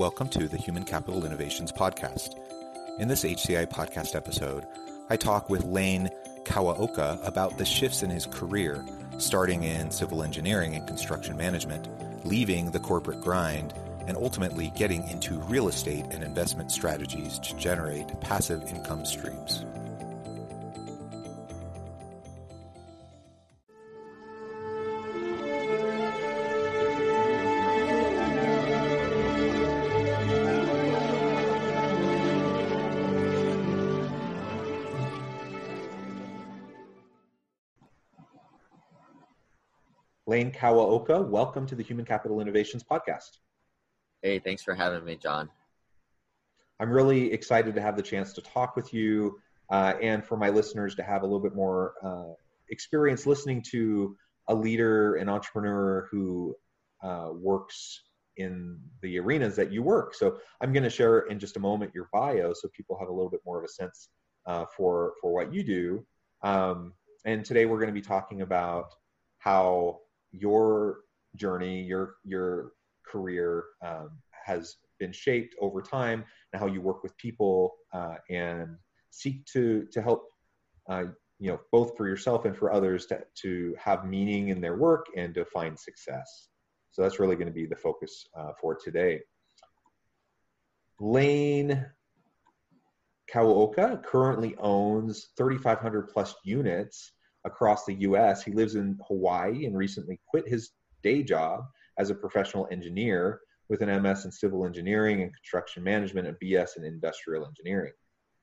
Welcome to the Human Capital Innovations Podcast. In this HCI podcast episode, I talk with Lane Kawaoka about the shifts in his career, starting in civil engineering and construction management, leaving the corporate grind, and ultimately getting into real estate and investment strategies to generate passive income streams. Lane Kawaoka, welcome to the Human Capital Innovations Podcast. Hey, thanks for having me, John. I'm really excited to have the chance to talk with you uh, and for my listeners to have a little bit more uh, experience listening to a leader, an entrepreneur who uh, works in the arenas that you work. So I'm going to share in just a moment your bio so people have a little bit more of a sense uh, for for what you do. Um, and today we're going to be talking about how your journey, your your career um, has been shaped over time, and how you work with people uh, and seek to to help uh, you know both for yourself and for others to to have meaning in their work and to find success. So that's really going to be the focus uh, for today. Lane Kawaoka currently owns 3,500 plus units across the US. He lives in Hawaii and recently quit his day job as a professional engineer with an MS in civil engineering and construction management and BS in industrial engineering.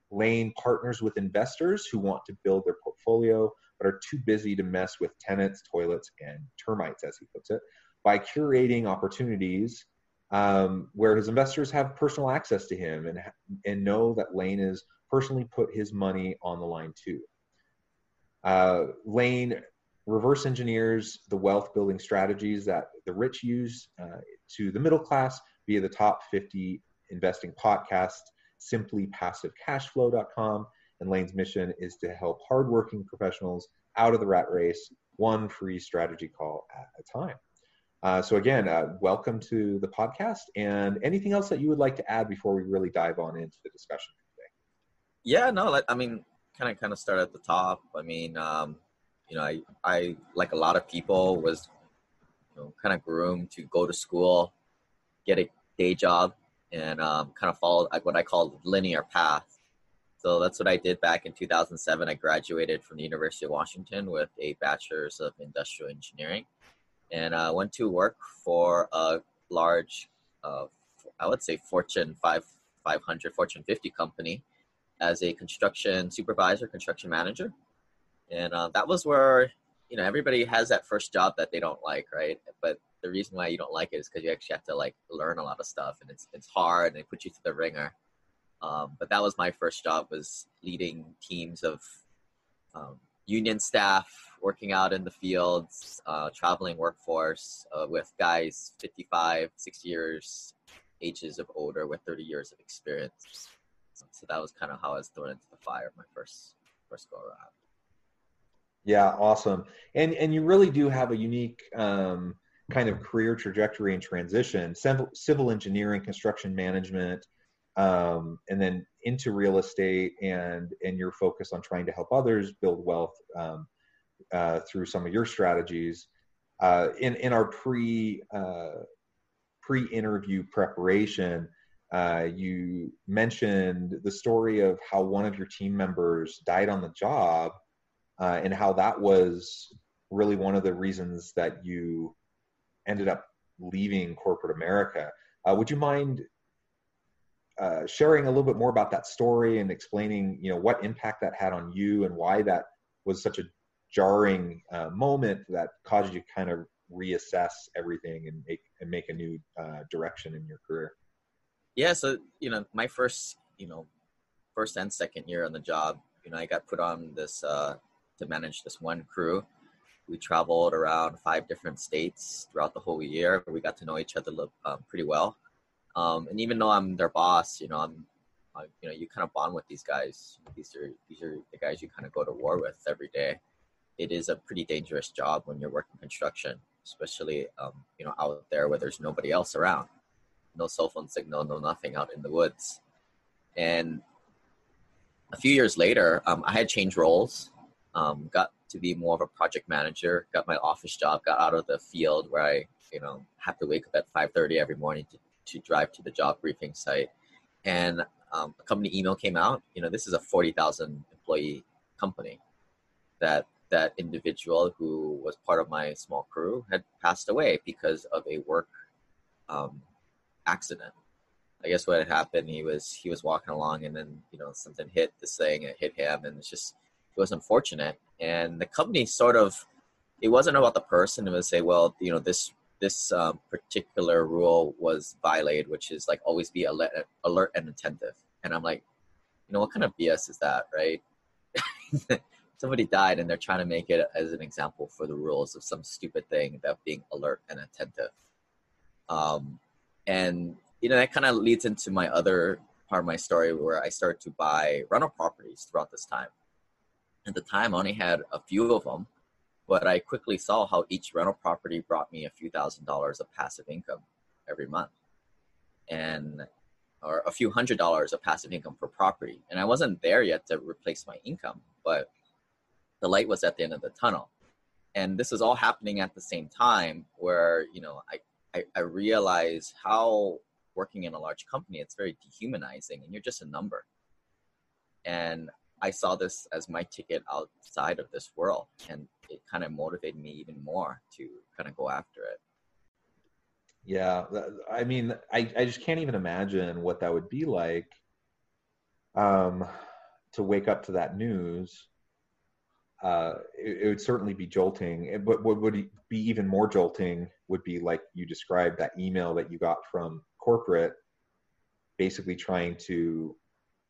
Lane partners with investors who want to build their portfolio but are too busy to mess with tenants, toilets, and termites, as he puts it, by curating opportunities um, where his investors have personal access to him and, and know that Lane has personally put his money on the line too. Uh, Lane reverse engineers the wealth building strategies that the rich use uh, to the middle class via the top 50 investing podcast, simplepassivecashflow.com. And Lane's mission is to help hardworking professionals out of the rat race, one free strategy call at a time. Uh, so again, uh, welcome to the podcast. And anything else that you would like to add before we really dive on into the discussion today? Yeah, no, I mean, kind of kind of start at the top. I mean, um, you know, I I like a lot of people was you know kind of groomed to go to school, get a day job, and um, kind of follow what I call linear path. So that's what I did back in 2007. I graduated from the University of Washington with a bachelor's of industrial engineering, and I uh, went to work for a large, uh, I would say Fortune 5 500, Fortune 50 company as a construction supervisor, construction manager. And uh, that was where, you know, everybody has that first job that they don't like, right? But the reason why you don't like it is because you actually have to like learn a lot of stuff and it's, it's hard and they put you through the ringer. Um, but that was my first job was leading teams of um, union staff working out in the fields, uh, traveling workforce uh, with guys 55, 60 years ages of older with 30 years of experience. So that was kind of how I was thrown into the fire my first first go around. Yeah, awesome. And and you really do have a unique um, kind of career trajectory and transition. Civil, civil engineering, construction management, um, and then into real estate, and and your focus on trying to help others build wealth um, uh, through some of your strategies. Uh, in in our pre uh, pre interview preparation, uh, you mentioned the story of how one of your team members died on the job uh, and how that was really one of the reasons that you ended up leaving corporate America. Uh, would you mind uh, sharing a little bit more about that story and explaining, you know, what impact that had on you and why that was such a jarring uh, moment that caused you to kind of reassess everything and make and make a new uh, direction in your career? Yeah, so you know, my first you know first and second year on the job, you know, I got put on this uh, to manage this one crew. We traveled around five different states throughout the whole year. We got to know each other um, pretty well. Um, and even though I'm their boss, you know, I'm, you know, you kind of bond with these guys. These are these are the guys you kind of go to war with every day. It is a pretty dangerous job when you're working construction, especially um, you know out there where there's nobody else around, no cell phone signal, no nothing out in the woods. And a few years later, um, I had changed roles, um, got to be more of a project manager, got my office job, got out of the field where I, you know, have to wake up at 5:30 every morning to, to drive to the job briefing site. And um, a company email came out. You know, this is a 40,000 employee company. That that individual who was part of my small crew had passed away because of a work um, accident. I guess what had happened, he was he was walking along, and then you know something hit this thing, it hit him, and it's just it was unfortunate. And the company sort of it wasn't about the person. It was say, well, you know, this this um, particular rule was violated, which is like always be alert, alert and attentive. And I'm like, you know, what kind of BS is that, right? Somebody died, and they're trying to make it as an example for the rules of some stupid thing about being alert and attentive. Um, and you know, that kind of leads into my other part of my story where I started to buy rental properties throughout this time. At the time, I only had a few of them, but I quickly saw how each rental property brought me a few thousand dollars of passive income every month, and or a few hundred dollars of passive income per property. And I wasn't there yet to replace my income, but the light was at the end of the tunnel. And this was all happening at the same time where, you know, I, I, I realized how working in a large company, it's very dehumanizing and you're just a number. And I saw this as my ticket outside of this world, and it kind of motivated me even more to kind of go after it. Yeah, I mean, I, I just can't even imagine what that would be like um, to wake up to that news. Uh, it, it, would certainly be jolting, but what would be even more jolting would be like you described that email that you got from corporate basically trying to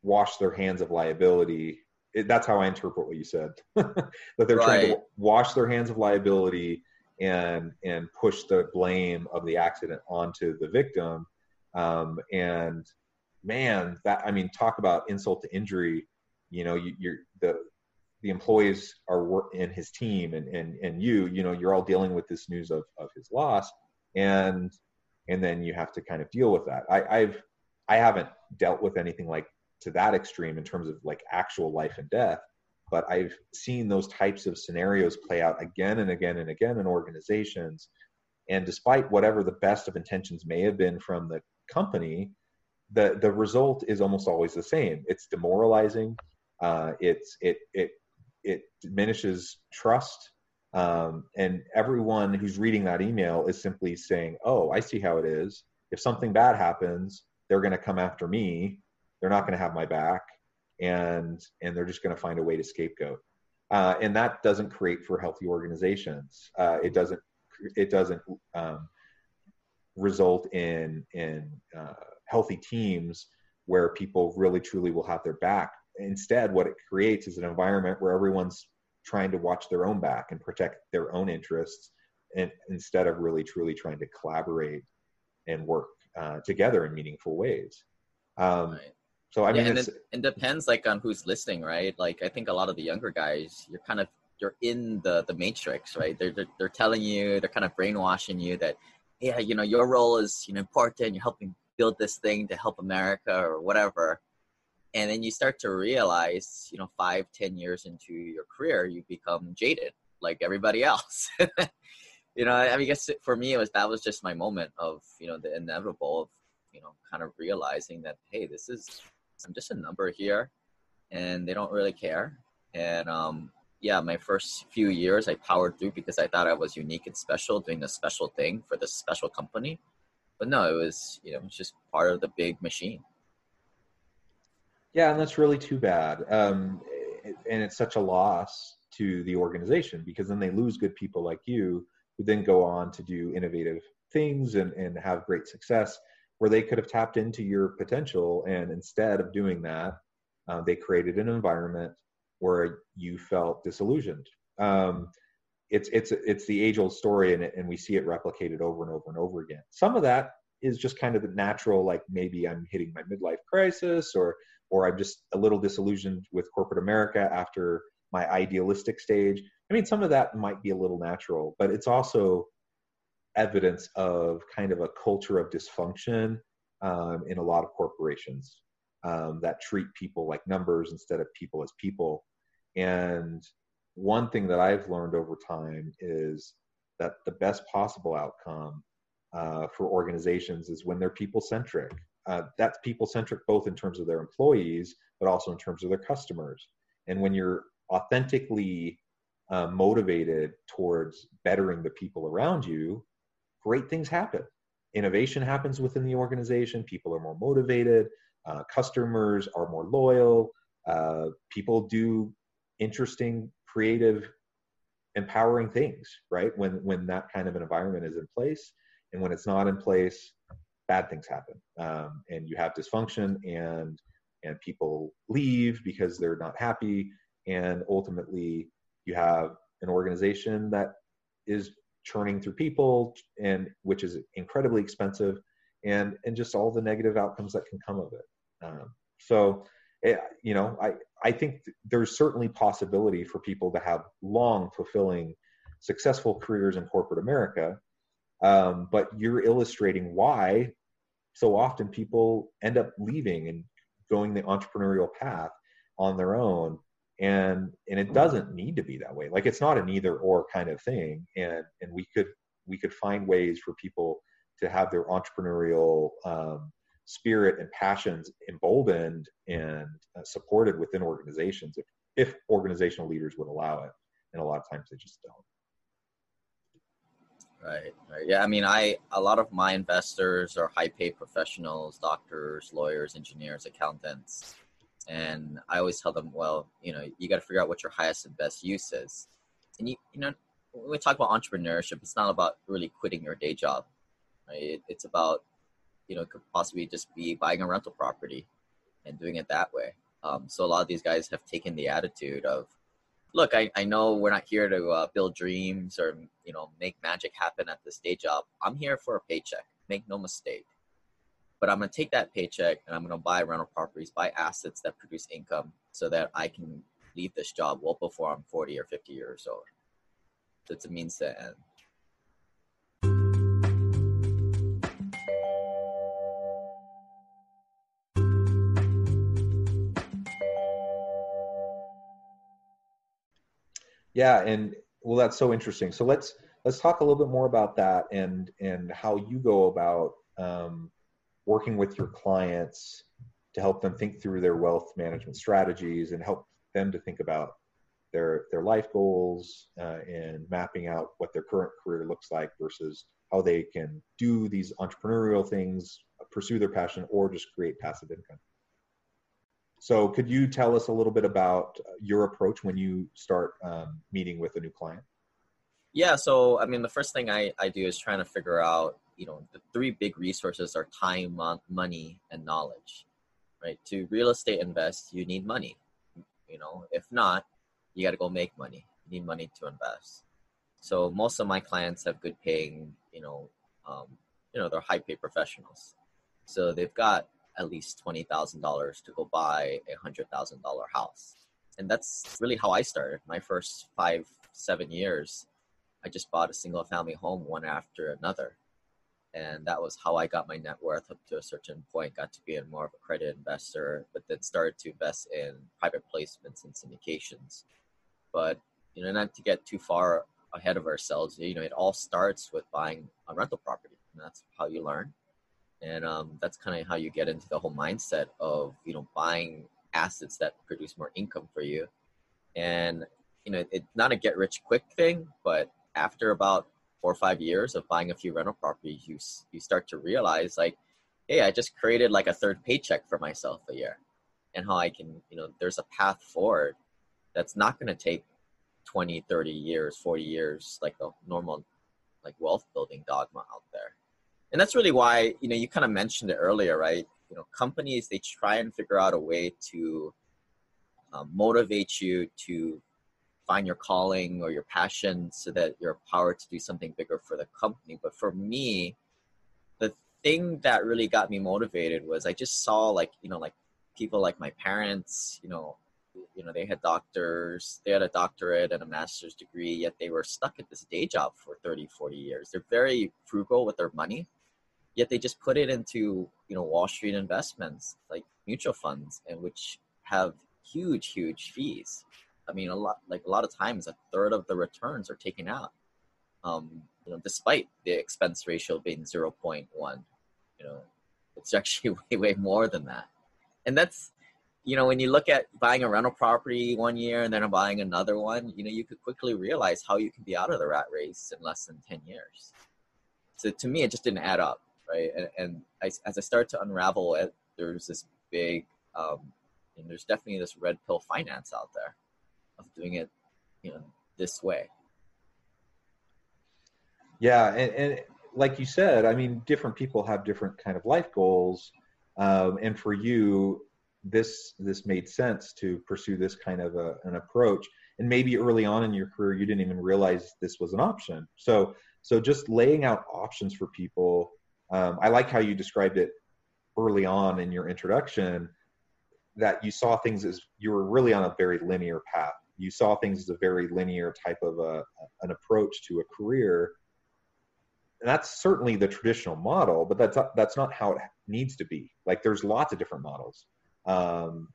wash their hands of liability. It, that's how I interpret what you said. that they're right. trying to wash their hands of liability and and push the blame of the accident onto the victim. Um, and man, that I mean, talk about insult to injury. You know, you, you're the the employees are in his team and, and and you you know you're all dealing with this news of, of his loss and and then you have to kind of deal with that. I, I've I haven't dealt with anything like to that extreme in terms of like actual life and death, but I've seen those types of scenarios play out again and again and again in organizations. And despite whatever the best of intentions may have been from the company, the the result is almost always the same. It's demoralizing. Uh, it's it it it diminishes trust um, and everyone who's reading that email is simply saying, oh, I see how it is. If something bad happens, they're going to come after me. They're not going to have my back. And, and they're just going to find a way to scapegoat. Uh, and that doesn't create for healthy organizations. Uh, it doesn't, it doesn't um, result in, in uh, healthy teams where people really truly will have their back. Instead, what it creates is an environment where everyone's trying to watch their own back and protect their own interests and instead of really truly trying to collaborate and work uh, together in meaningful ways. Um, right. so i yeah, mean it, it depends like on who's listening right? Like i think a lot of the younger guys you're kind of you're in the the matrix right? They're, they're, they're telling you they're kind of brainwashing you that yeah you know your role is you know important you're helping build this thing to help america or whatever and then you start to realize you know five ten years into your career you become jaded like everybody else. You know i I guess for me it was that was just my moment of you know the inevitable of you know kind of realizing that hey this is i'm just a number here and they don't really care. And um yeah my first few years i powered through because i thought i was unique and special doing a special thing for this special company. But no it was you know it's just part of the big machine yeah, and that's really too bad. Um, and it's such a loss to the organization because then they lose good people like you who then go on to do innovative things and, and have great success where they could have tapped into your potential and instead of doing that uh, they created an environment where you felt disillusioned um, it's it's it's the age old story and, and we see it replicated over and over and over again some of that is just kind of the natural like maybe i'm hitting my midlife crisis or or i'm just a little disillusioned with corporate america after my idealistic stage i mean some of that might be a little natural but it's also evidence of kind of a culture of dysfunction um, in a lot of corporations um, that treat people like numbers instead of people as people and one thing that I've learned over time is that the best possible outcome uh, for organizations is when they're people centric. Uh, that's people centric both in terms of their employees, but also in terms of their customers. And when you're authentically uh, motivated towards bettering the people around you, great things happen. Innovation happens within the organization. People are more motivated. Uh, customers are more loyal. Uh, people do interesting creative empowering things right when when that kind of an environment is in place and when it's not in place bad things happen um, and you have dysfunction and and people leave because they're not happy and ultimately you have an organization that is churning through people and which is incredibly expensive and and just all the negative outcomes that can come of it um, so Eh, you know, I, I think there's certainly possibility for people to have long, fulfilling, successful careers in corporate America. Um, but you're illustrating why so often people end up leaving and going the entrepreneurial path on their own. And and it doesn't need to be that way. Like it's not an either or kind of thing. And and we could we could find ways for people to have their entrepreneurial um, spirit and passions emboldened and uh, supported within organizations if, if organizational leaders would allow it. And a lot of times they just don't right right. Yeah i mean i a lot of my investors are high paid professionals doctors lawyers engineers accountants and i always tell them well you know you got to figure out what your highest and best use is. And you you know when we talk about entrepreneurship it's not about really quitting your day job right? It, it's about you know, could possibly just be buying a rental property and doing it that way. Um, so a lot of these guys have taken the attitude of, look, I, I know we're not here to uh, build dreams or, you know, make magic happen at this day job. I'm here for a paycheck. Make no mistake. But I'm going to take that paycheck and I'm going to buy rental properties, buy assets that produce income so that I can leave this job well before I'm 40 or 50 years old. So it's a means to end. Yeah, and well, that's so interesting. So let's let's talk a little bit more about that and and how you go about um, working with your clients to help them think through their wealth management strategies and help them to think about their their life goals uh, and mapping out what their current career looks like versus how they can do these entrepreneurial things, pursue their passion, or just create passive income. So, could you tell us a little bit about your approach when you start um, meeting with a new client? Yeah, so I mean, the first thing I, I do is trying to figure out, you know, the three big resources are time, money, and knowledge, right? To real estate invest, you need money. You know, if not, you got to go make money. You need money to invest. So most of my clients have good paying, you know, um, you know, they're high paid professionals. So they've got at least twenty thousand dollars to go buy a hundred thousand dollar house, and that's really how I started. My first five seven years, I just bought a single family home one after another, and that was how I got my net worth up to a certain point. Got to be more of accredited investor, but then started to invest in private placements and syndications. But you know, not to get too far ahead of ourselves, you know, it all starts with buying a rental property, and that's how you learn and um, that's kind of how you get into the whole mindset of you know buying assets that produce more income for you and you know it's not a get rich quick thing but after about four or five years of buying a few rental properties you you start to realize like hey i just created like a third paycheck for myself a year and how i can you know there's a path forward that's not going to take 20 30 years 40 years like the normal like wealth building dogma out there. And that's really why, you know, you kind of mentioned it earlier, right? You know, companies, they try and figure out a way to um, motivate you to find your calling or your passion so that you're empowered to do something bigger for the company. But for me, the thing that really got me motivated was I just saw like, you know, like people like my parents, you know, you know, they had doctors, they had a doctorate and a master's degree, yet they were stuck at this day job for 30, 40 years. They're very frugal with their money, yet they just put it into, you know, Wall Street investments like mutual funds and which have huge, huge fees. I mean, a lot like a lot of times, a third of the returns are taken out. Um, you know, despite the expense ratio being zero point one, you know, it's actually way, way more than that. And that's, you know, when you look at buying a rental property one year and then buying another one, you know, you could quickly realize how you can be out of the rat race in less than ten years. So to me, it just didn't add up, right? And, and I, as I start to unravel it, there's this big um, and there's definitely this red pill finance out there of doing it, you know, this way. Yeah, and, and like you said, I mean, different people have different kind of life goals, um, and for you, this this made sense to pursue this kind of a, an approach. And maybe early on in your career, you didn't even realize this was an option. So, so just laying out options for people. Um, I like how you described it early on in your introduction that you saw things as you were really on a very linear path. You saw things as a very linear type of a, an approach to a career. And that's certainly the traditional model, but that's that's not how it needs to be. Like there's lots of different models, um,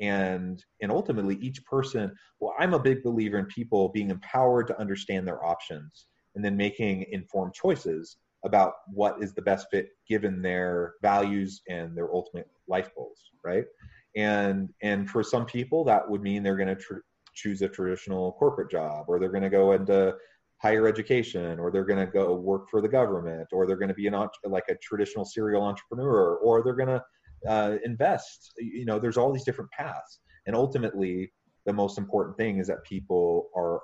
and and ultimately each person. Well, I'm a big believer in people being empowered to understand their options and then making informed choices about what is the best fit given their values and their ultimate life goals, right? and and for some people that would mean they're going to tr- choose a traditional corporate job or they're going to go into higher education or they're going to go work for the government or they're going to be an like a traditional serial entrepreneur or they're going to uh, invest you know there's all these different paths and ultimately the most important thing is that people are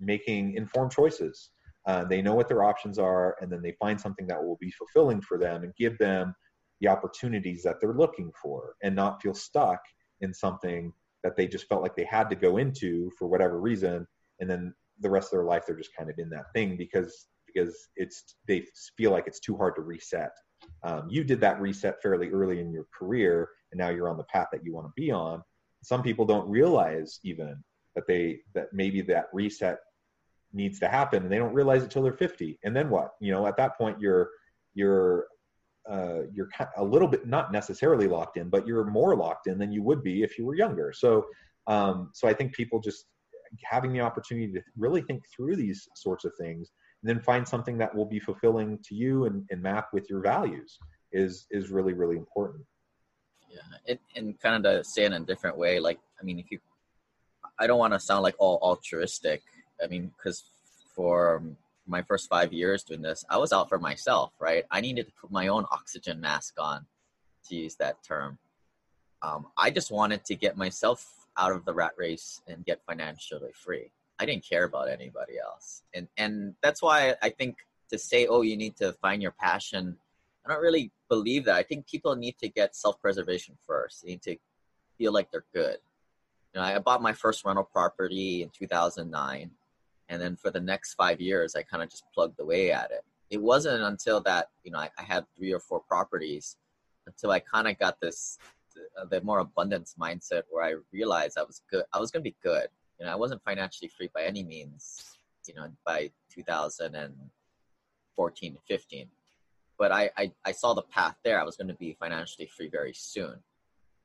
making informed choices uh, they know what their options are and then they find something that will be fulfilling for them and give them the opportunities that they're looking for and not feel stuck in something that they just felt like they had to go into for whatever reason. And then the rest of their life they're just kind of in that thing because because it's they feel like it's too hard to reset. Um, you did that reset fairly early in your career and now you're on the path that you want to be on. Some people don't realize even that they that maybe that reset needs to happen and they don't realize it till they're 50 and then what you know at that point you're you're uh, you're a little bit not necessarily locked in, but you're more locked in than you would be if you were younger. So, um, so I think people just having the opportunity to really think through these sorts of things and then find something that will be fulfilling to you and, and map with your values is is really really important. Yeah, it, and kind of to say it in a different way, like I mean, if you, I don't want to sound like all altruistic. I mean, because for my first five years doing this, I was out for myself, right? I needed to put my own oxygen mask on, to use that term. Um, I just wanted to get myself out of the rat race and get financially free. I didn't care about anybody else, and and that's why I think to say, oh, you need to find your passion. I don't really believe that. I think people need to get self-preservation first. They need to feel like they're good. You know, I bought my first rental property in 2009 and then for the next five years i kind of just plugged away at it. It wasn't until that you know i, I had three or four properties until i kind of got this uh, the more abundance mindset where i realized i was good i was going to be good. You know i wasn't financially free by any means you know by 2014 and 15 but I, I i saw the path there. I was going to be financially free very soon.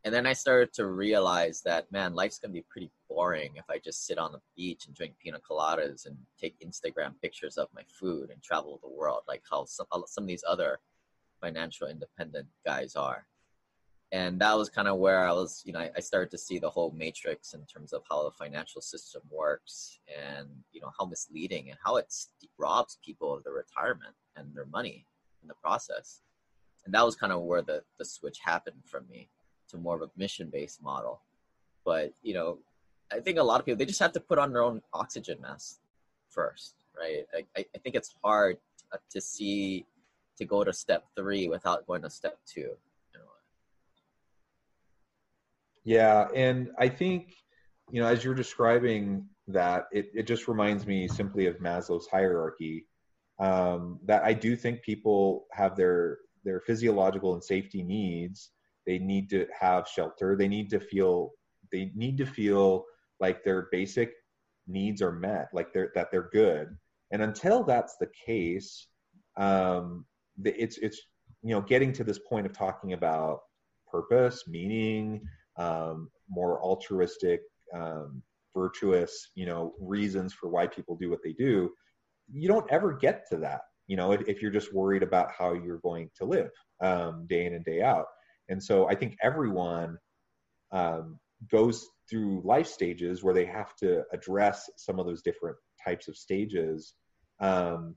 And then I started to realize that man, life's gonna be pretty boring if I just sit on the beach and drink pina coladas and take Instagram pictures of my food and travel the world, like how some some of these other financial independent guys are. And that was kind of where I was, you know, I, I started to see the whole matrix in terms of how the financial system works and, you know, how misleading and how it robs people of their retirement and their money in the process. And that was kind of where the, the switch happened for me to more of a mission based model. But you know, I think a lot of people they just have to put on their own oxygen mask first. right? I, I think it's hard uh, to see to go to step three without going to step two. Yeah, and I think you know as you're describing that, it it just reminds me simply of Maslow's hierarchy. Um, that I do think people have their their physiological and safety needs. They need to have shelter. They need to feel they need to feel like their basic needs are met, like they're that they're good. And until that's the case, um, it's it's you know getting to this point of talking about purpose, meaning, um, more altruistic, um, virtuous, you know, reasons for why people do what they do. You don't ever get to that, you know, if, if you're just worried about how you're going to live um, day in and day out. And so I think everyone um, goes through life stages where they have to address some of those different types of stages um,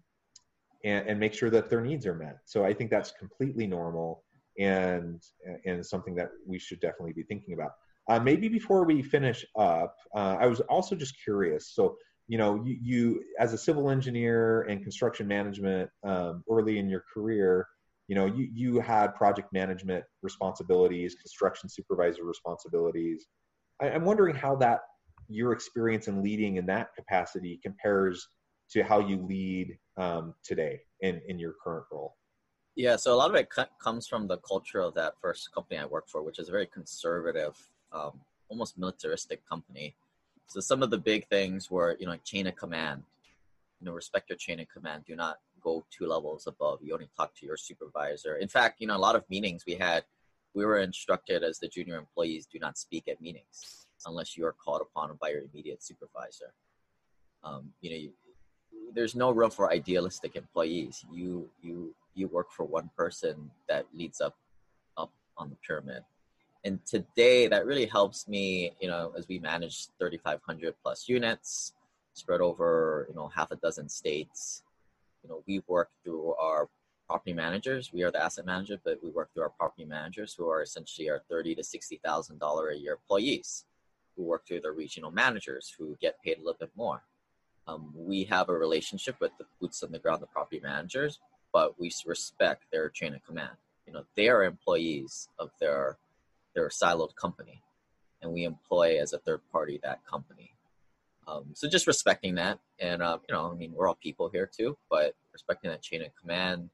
and, and, make sure that their needs are met. So I think that's completely normal and and something that we should definitely be thinking about. Uh, maybe before we finish up, uh, I was also just curious. So you know, you, you as a civil engineer and construction management um, early in your career, you know, you you had project management responsibilities, construction supervisor responsibilities. I, I'm wondering how that your experience in leading in that capacity compares to how you lead um, today in, in your current role? Yeah, so a lot of it comes from the culture of that first company I worked for, which is a very conservative, um, almost militaristic company. So some of the big things were, you know, chain of command. You know, respect your chain of command. Do not go two levels above. You only talk to your supervisor. In fact, you know, a lot of meetings we had, we were instructed as the junior employees, do not speak at meetings unless you are called upon by your immediate supervisor. Um, you know, you, there's no room for idealistic employees. You you you work for one person that leads up up on the pyramid. And today that really helps me, you know, as we manage 3,500 plus units spread over, you know, half a dozen states. You know, we work through our property managers. We are the asset manager, but we work through our property managers who are essentially our thirty to sixty thousand dollar a year employees, who work through the regional managers who get paid a little bit more. Um, we have a relationship with the boots on the ground, the property managers, but we respect their chain of command. You know, they are employees of their their siloed company, and we employ as a third party that company. Um, so just respecting that, and uh, you know, I mean, we're all people here too, but respecting that chain of command,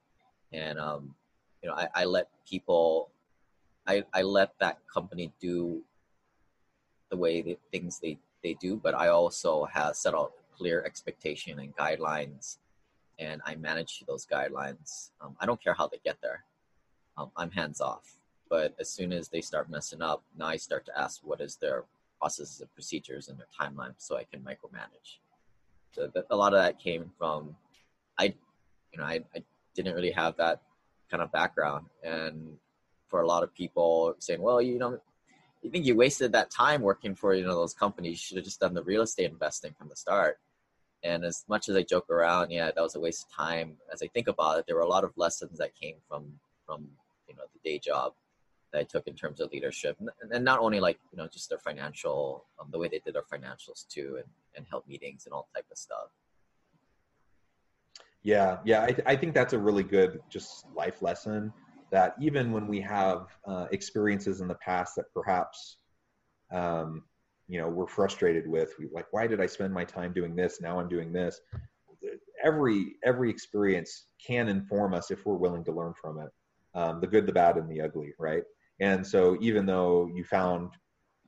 and um, you know, I, I let people, I, I let that company do the way the things they they do, but I also have set out clear expectation and guidelines, and I manage those guidelines. Um, I don't care how they get there. Um, I'm hands off. But as soon as they start messing up, now I start to ask what is their processes and procedures and their timeline, so I can micromanage. So a lot of that came from I, you know, I, I didn't really have that kind of background, and for a lot of people saying, well, you know, you think you wasted that time working for you know those companies. You should have just done the real estate investing from the start. And as much as i joke around yeah that was a waste of time. As i think about it there were a lot of lessons that came from from you know the day job that i took in terms of leadership and, not only like you know just their financial um, the way they did their financials too and, and held meetings and all type of stuff. Yeah yeah I, I think that's a really good just life lesson that even when we have uh, experiences in the past that perhaps um, you know we're frustrated with we like why did i spend my time doing this? Now i'm doing this. Every every experience can inform us if we're willing to learn from it um, the good the bad and the ugly right and so even though you found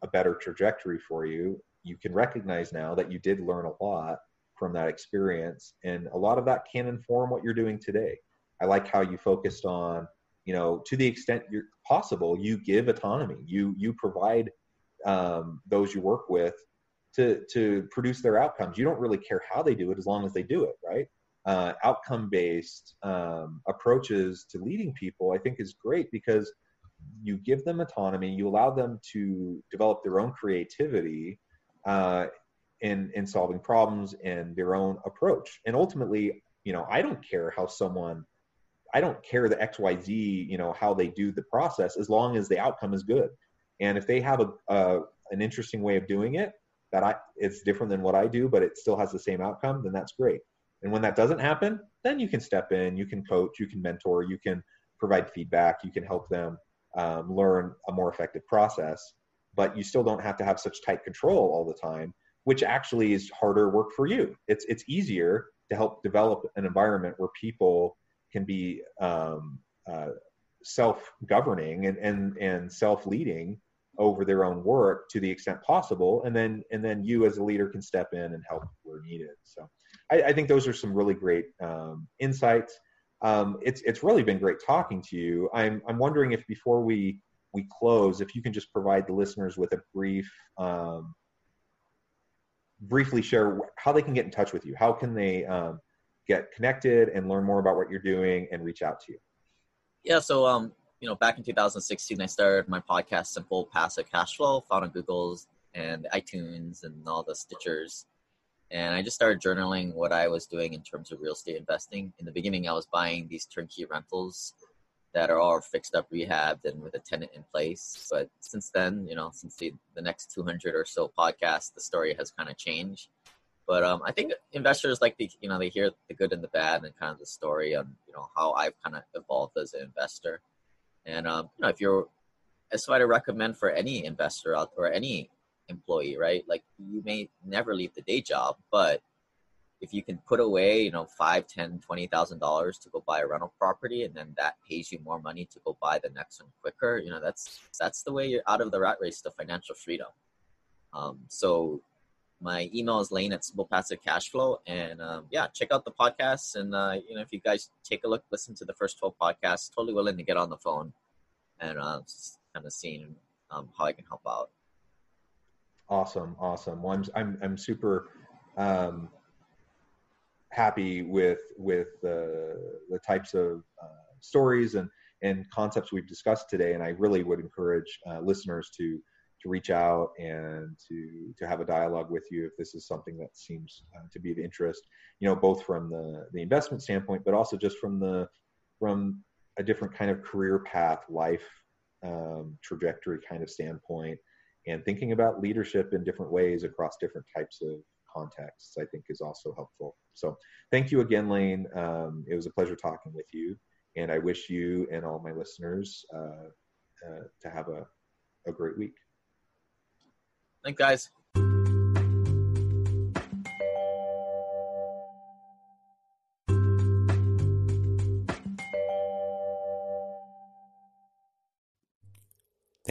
a better trajectory for you you can recognize now that you did learn a lot from that experience. And a lot of that can inform what you're doing today. I like how you focused on you know to the extent you're possible you give autonomy. You you provide um, those you work with to to produce their outcomes. You don't really care how they do it as long as they do it right? Uh, outcome based um, approaches to leading people i think is great because you give them autonomy you allow them to develop their own creativity uh, in in solving problems and their own approach and ultimately you know i don't care how someone I don't care the XYZ, you know, how they do the process as long as the outcome is good. And if they have a, a an interesting way of doing it that I it's different than what I do, but it still has the same outcome, then that's great. And when that doesn't happen, then you can step in, you can coach, you can mentor, you can provide feedback, you can help them um, learn a more effective process. But you still don't have to have such tight control all the time, which actually is harder work for you. It's it's easier to help develop an environment where people can be um, uh, self-governing and and and self-leading over their own work to the extent possible and then and then you as a leader can step in and help where needed so i, I think those are some really great um, insights um, it's it's really been great talking to you. I'm i'm wondering if before we we close if you can just provide the listeners with a brief um, briefly share how they can get in touch with you. How can they um, get connected and learn more about what you're doing and reach out to you? Yeah so um you know, back in 2016, I started my podcast, Simple Passive Cash Flow, found on Google's and iTunes and all the Stitchers. And I just started journaling what I was doing in terms of real estate investing. In the beginning, I was buying these turnkey rentals that are all fixed up, rehabbed, and with a tenant in place. But since then, you know, since the, the next 200 or so podcasts, the story has kind of changed. But um, I think investors like the, you know, they hear the good and the bad and kind of the story on, you know, how I've kind of evolved as an investor. And um, you know, if you're, that's what I recommend for any investor out or any employee, right? Like you may never leave the day job, but if you can put away, you know, five, ten, twenty thousand dollars to go buy a rental property, and then that pays you more money to go buy the next one quicker, you know, that's that's the way you're out of the rat race to financial freedom. Um, so my email is lane at simple passive cash flow and um, yeah check out the podcasts and uh, you know if you guys take a look listen to the first 12 podcasts totally willing to get on the phone and uh, just kind of seeing um, how i can help out awesome awesome. Well i'm i'm, I'm super um, happy with with the the types of uh, stories and and concepts we've discussed today and i really would encourage uh, listeners to to reach out and to to have a dialogue with you if this is something that seems uh, to be of interest you know both from the the investment standpoint but also just from the from a different kind of career path life um, trajectory kind of standpoint and thinking about leadership in different ways across different types of contexts i think is also helpful. So thank you again lane. Um, it was a pleasure talking with you. And i wish you and all my listeners uh, uh, to have a, a great week. Thanks, guys.